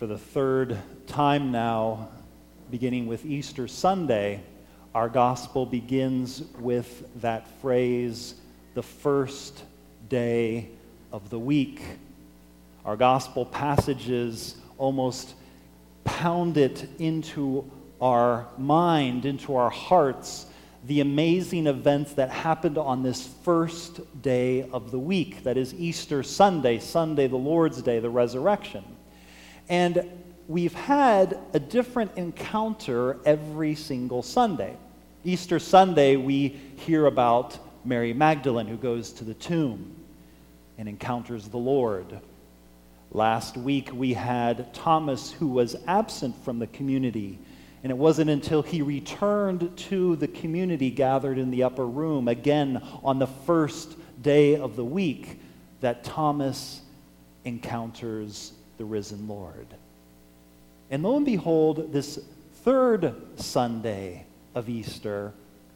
For the third time now, beginning with Easter Sunday, our gospel begins with that phrase, the first day of the week. Our gospel passages almost pound it into our mind, into our hearts, the amazing events that happened on this first day of the week, that is Easter Sunday, Sunday, the Lord's Day, the resurrection. And we've had a different encounter every single Sunday. Easter Sunday, we hear about Mary Magdalene who goes to the tomb and encounters the Lord. Last week, we had Thomas who was absent from the community and it wasn't until he returned to the community gathered in the upper room, again on the first day of the week, that Thomas encounters the risen Lord. And lo and behold, this third Sunday of Easter,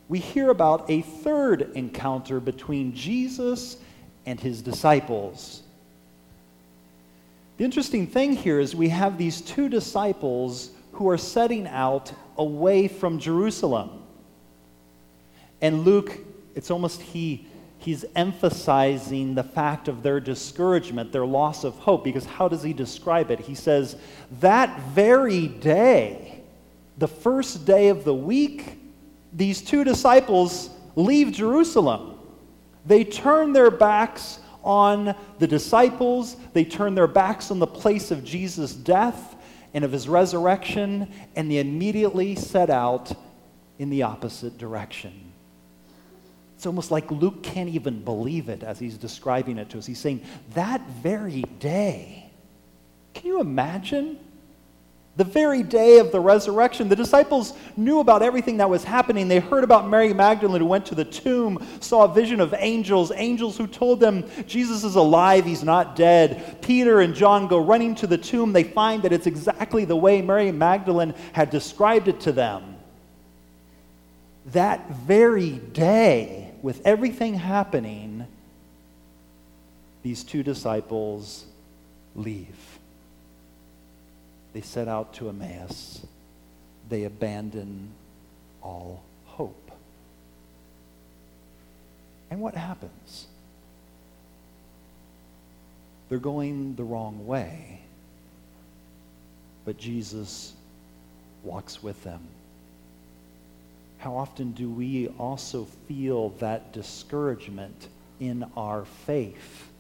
we hear about a third encounter between Jesus and his disciples. The interesting thing here is we have these two disciples who are setting out away from Jerusalem. And Luke, it's almost he he's emphasizing the fact of their discouragement, their loss of hope, because how does he describe it? He says, That very day, the first day of the week, these two disciples leave Jerusalem. They turn their backs on the disciples, they turn their backs on the place of Jesus' death, and of his resurrection, and they immediately set out in the opposite direction. It's almost like Luke can't even believe it as he's describing it to us. He's saying, that very day. Can you imagine? The very day of the resurrection, the disciples knew about everything that was happening. They heard about Mary Magdalene who went to the tomb, saw a vision of angels, angels who told them Jesus is alive, he's not dead. Peter and John go running to the tomb. They find that it's exactly the way Mary Magdalene had described it to them. That very day, with everything happening, these two disciples leave. They set out to Emmaus. They abandon all hope. And what happens? They're going the wrong way, but Jesus walks with them. How often do we also feel that discouragement in our faith?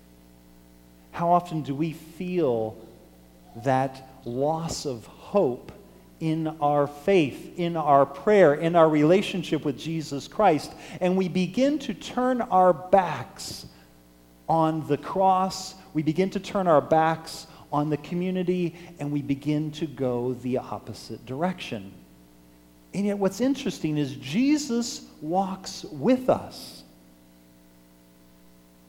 How often do we feel that loss of hope in our faith, in our prayer, in our relationship with Jesus Christ. And we begin to turn our backs on the cross, we begin to turn our backs on the community, and we begin to go the opposite direction. And yet, what's interesting is Jesus walks with us.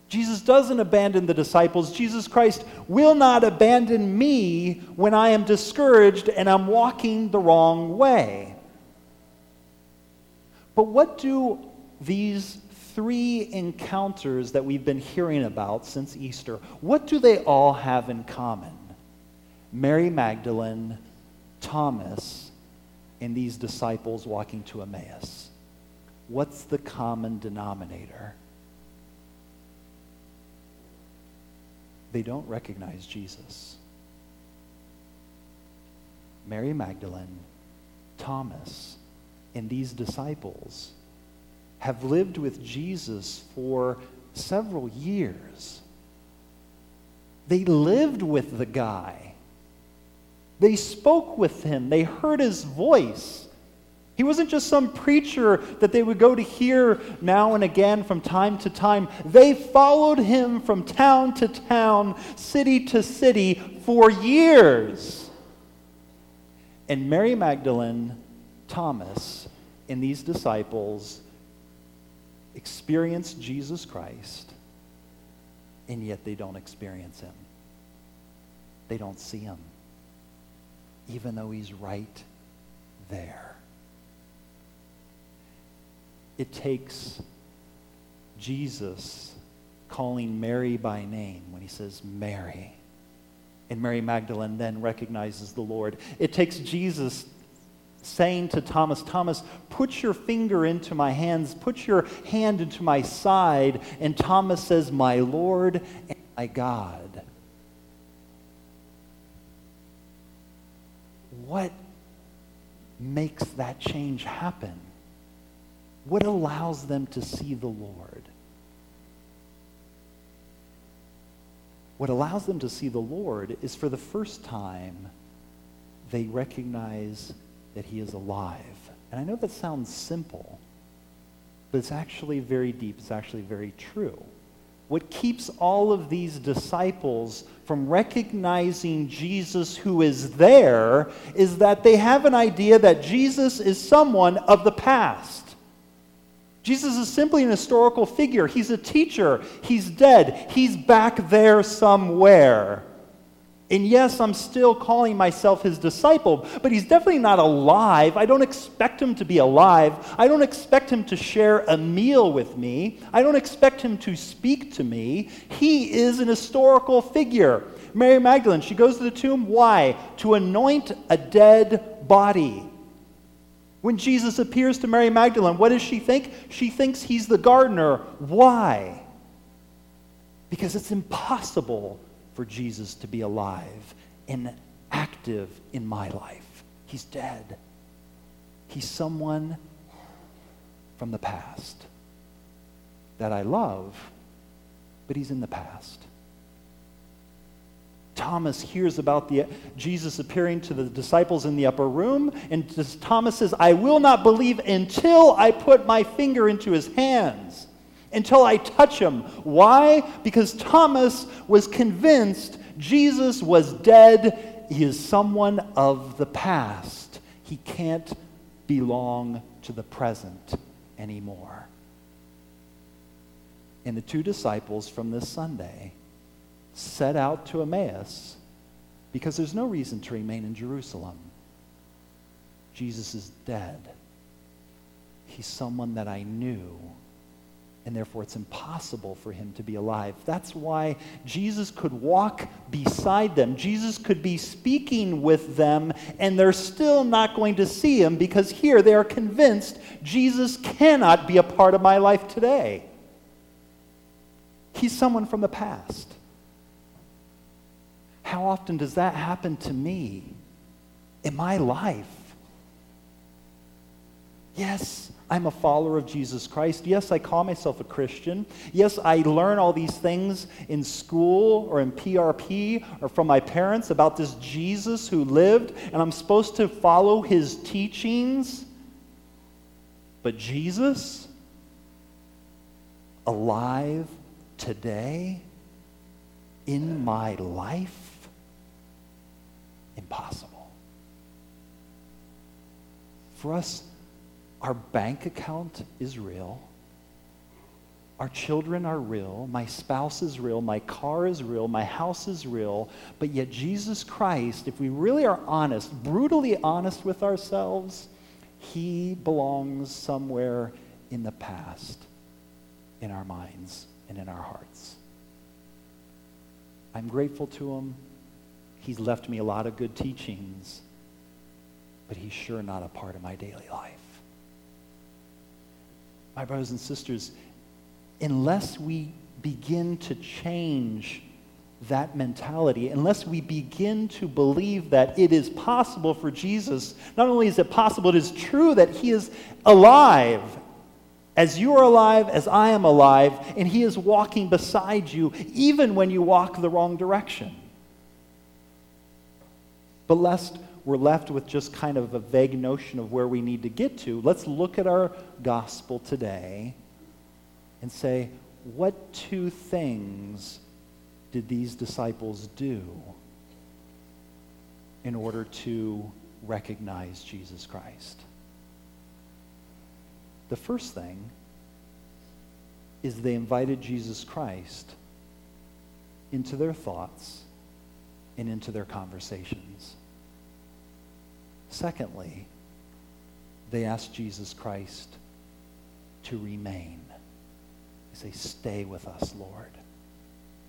Jesus doesn't abandon the disciples. Jesus Christ will not abandon me when I am discouraged and I'm walking the wrong way. But what do these three encounters that we've been hearing about since Easter, what do they all have in common? Mary Magdalene, Thomas, and these disciples walking to Emmaus. What's the common denominator? they don't recognize Jesus. Mary Magdalene, Thomas, and these disciples have lived with Jesus for several years. They lived with the guy. They spoke with him. They heard his voice. He wasn't just some preacher that they would go to hear now and again from time to time. They followed him from town to town, city to city for years. And Mary Magdalene, Thomas, and these disciples experienced Jesus Christ, and yet they don't experience him. They don't see him, even though he's right there it takes Jesus calling Mary by name when he says, Mary. And Mary Magdalene then recognizes the Lord. It takes Jesus saying to Thomas, Thomas, put your finger into my hands, put your hand into my side. And Thomas says, My Lord and my God. What makes that change happen? What allows them to see the Lord? What allows them to see the Lord is for the first time they recognize that he is alive. And I know that sounds simple, but it's actually very deep. It's actually very true. What keeps all of these disciples from recognizing Jesus who is there is that they have an idea that Jesus is someone of the past. Jesus is simply an historical figure. He's a teacher. He's dead. He's back there somewhere. And yes, I'm still calling myself his disciple, but he's definitely not alive. I don't expect him to be alive. I don't expect him to share a meal with me. I don't expect him to speak to me. He is an historical figure. Mary Magdalene, she goes to the tomb. Why? To anoint a dead body. When Jesus appears to Mary Magdalene, what does she think? She thinks he's the gardener. Why? Because it's impossible for Jesus to be alive and active in my life. He's dead. He's someone from the past that I love, but he's in the past. Thomas hears about the, Jesus appearing to the disciples in the upper room, and Thomas says, I will not believe until I put my finger into his hands, until I touch him. Why? Because Thomas was convinced Jesus was dead. He is someone of the past. He can't belong to the present anymore. And the two disciples from this Sunday set out to Emmaus because there's no reason to remain in Jerusalem. Jesus is dead. He's someone that I knew, and therefore it's impossible for him to be alive. That's why Jesus could walk beside them. Jesus could be speaking with them, and they're still not going to see him because here they are convinced Jesus cannot be a part of my life today. He's someone from the past. How often does that happen to me in my life? Yes, I'm a follower of Jesus Christ. Yes, I call myself a Christian. Yes, I learn all these things in school or in PRP or from my parents about this Jesus who lived, and I'm supposed to follow his teachings. But Jesus, alive today in my life, impossible. For us, our bank account is real. Our children are real. My spouse is real. My car is real. My house is real. But yet, Jesus Christ, if we really are honest, brutally honest with ourselves, he belongs somewhere in the past, in our minds and in our hearts. I'm grateful to him. He's left me a lot of good teachings, but he's sure not a part of my daily life. My brothers and sisters, unless we begin to change that mentality, unless we begin to believe that it is possible for Jesus, not only is it possible, it is true that He is alive. As you are alive, as I am alive, and He is walking beside you, even when you walk the wrong direction. But lest we're left with just kind of a vague notion of where we need to get to, let's look at our gospel today and say, what two things did these disciples do in order to recognize Jesus Christ? The first thing is they invited Jesus Christ into their thoughts and into their conversations. Secondly, they asked Jesus Christ to remain. They say, Stay with us, Lord.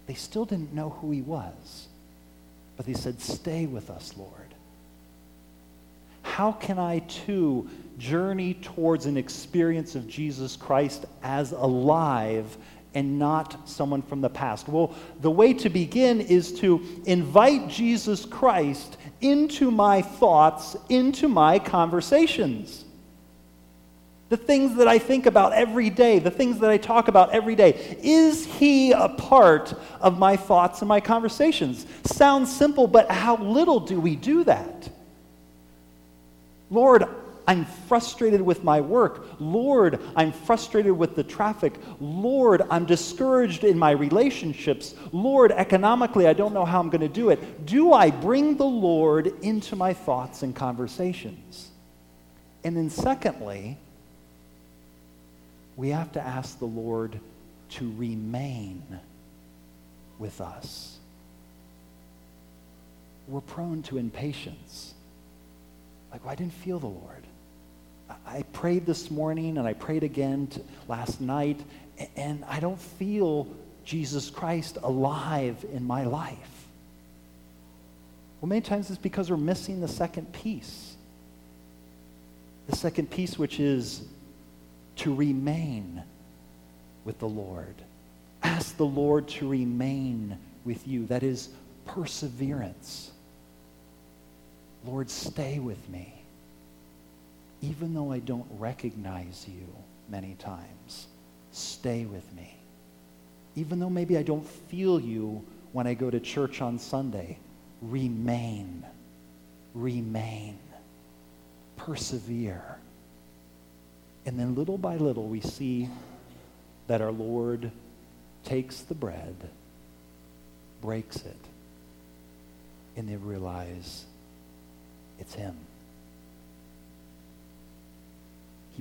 They still didn't know who he was. But they said, Stay with us, Lord. How can I too journey towards an experience of Jesus Christ as alive and not someone from the past? Well, the way to begin is to invite Jesus Christ into my thoughts, into my conversations. The things that I think about every day, the things that I talk about every day. Is he a part of my thoughts and my conversations? Sounds simple, but how little do we do that? Lord, I'm frustrated with my work. Lord, I'm frustrated with the traffic. Lord, I'm discouraged in my relationships. Lord, economically, I don't know how I'm going to do it. Do I bring the Lord into my thoughts and conversations? And then, secondly, we have to ask the Lord to remain with us. We're prone to impatience. Like, well, I didn't feel the Lord. I prayed this morning and I prayed again last night, and I don't feel Jesus Christ alive in my life. Well, many times it's because we're missing the second piece. The second piece, which is to remain with the Lord. Ask the Lord to remain with you. That is perseverance. Lord, stay with me even though I don't recognize you many times, stay with me. Even though maybe I don't feel you when I go to church on Sunday, remain. Remain. Persevere. And then little by little, we see that our Lord takes the bread, breaks it, and they realize it's Him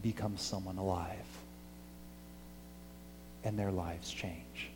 he becomes someone alive. And their lives change.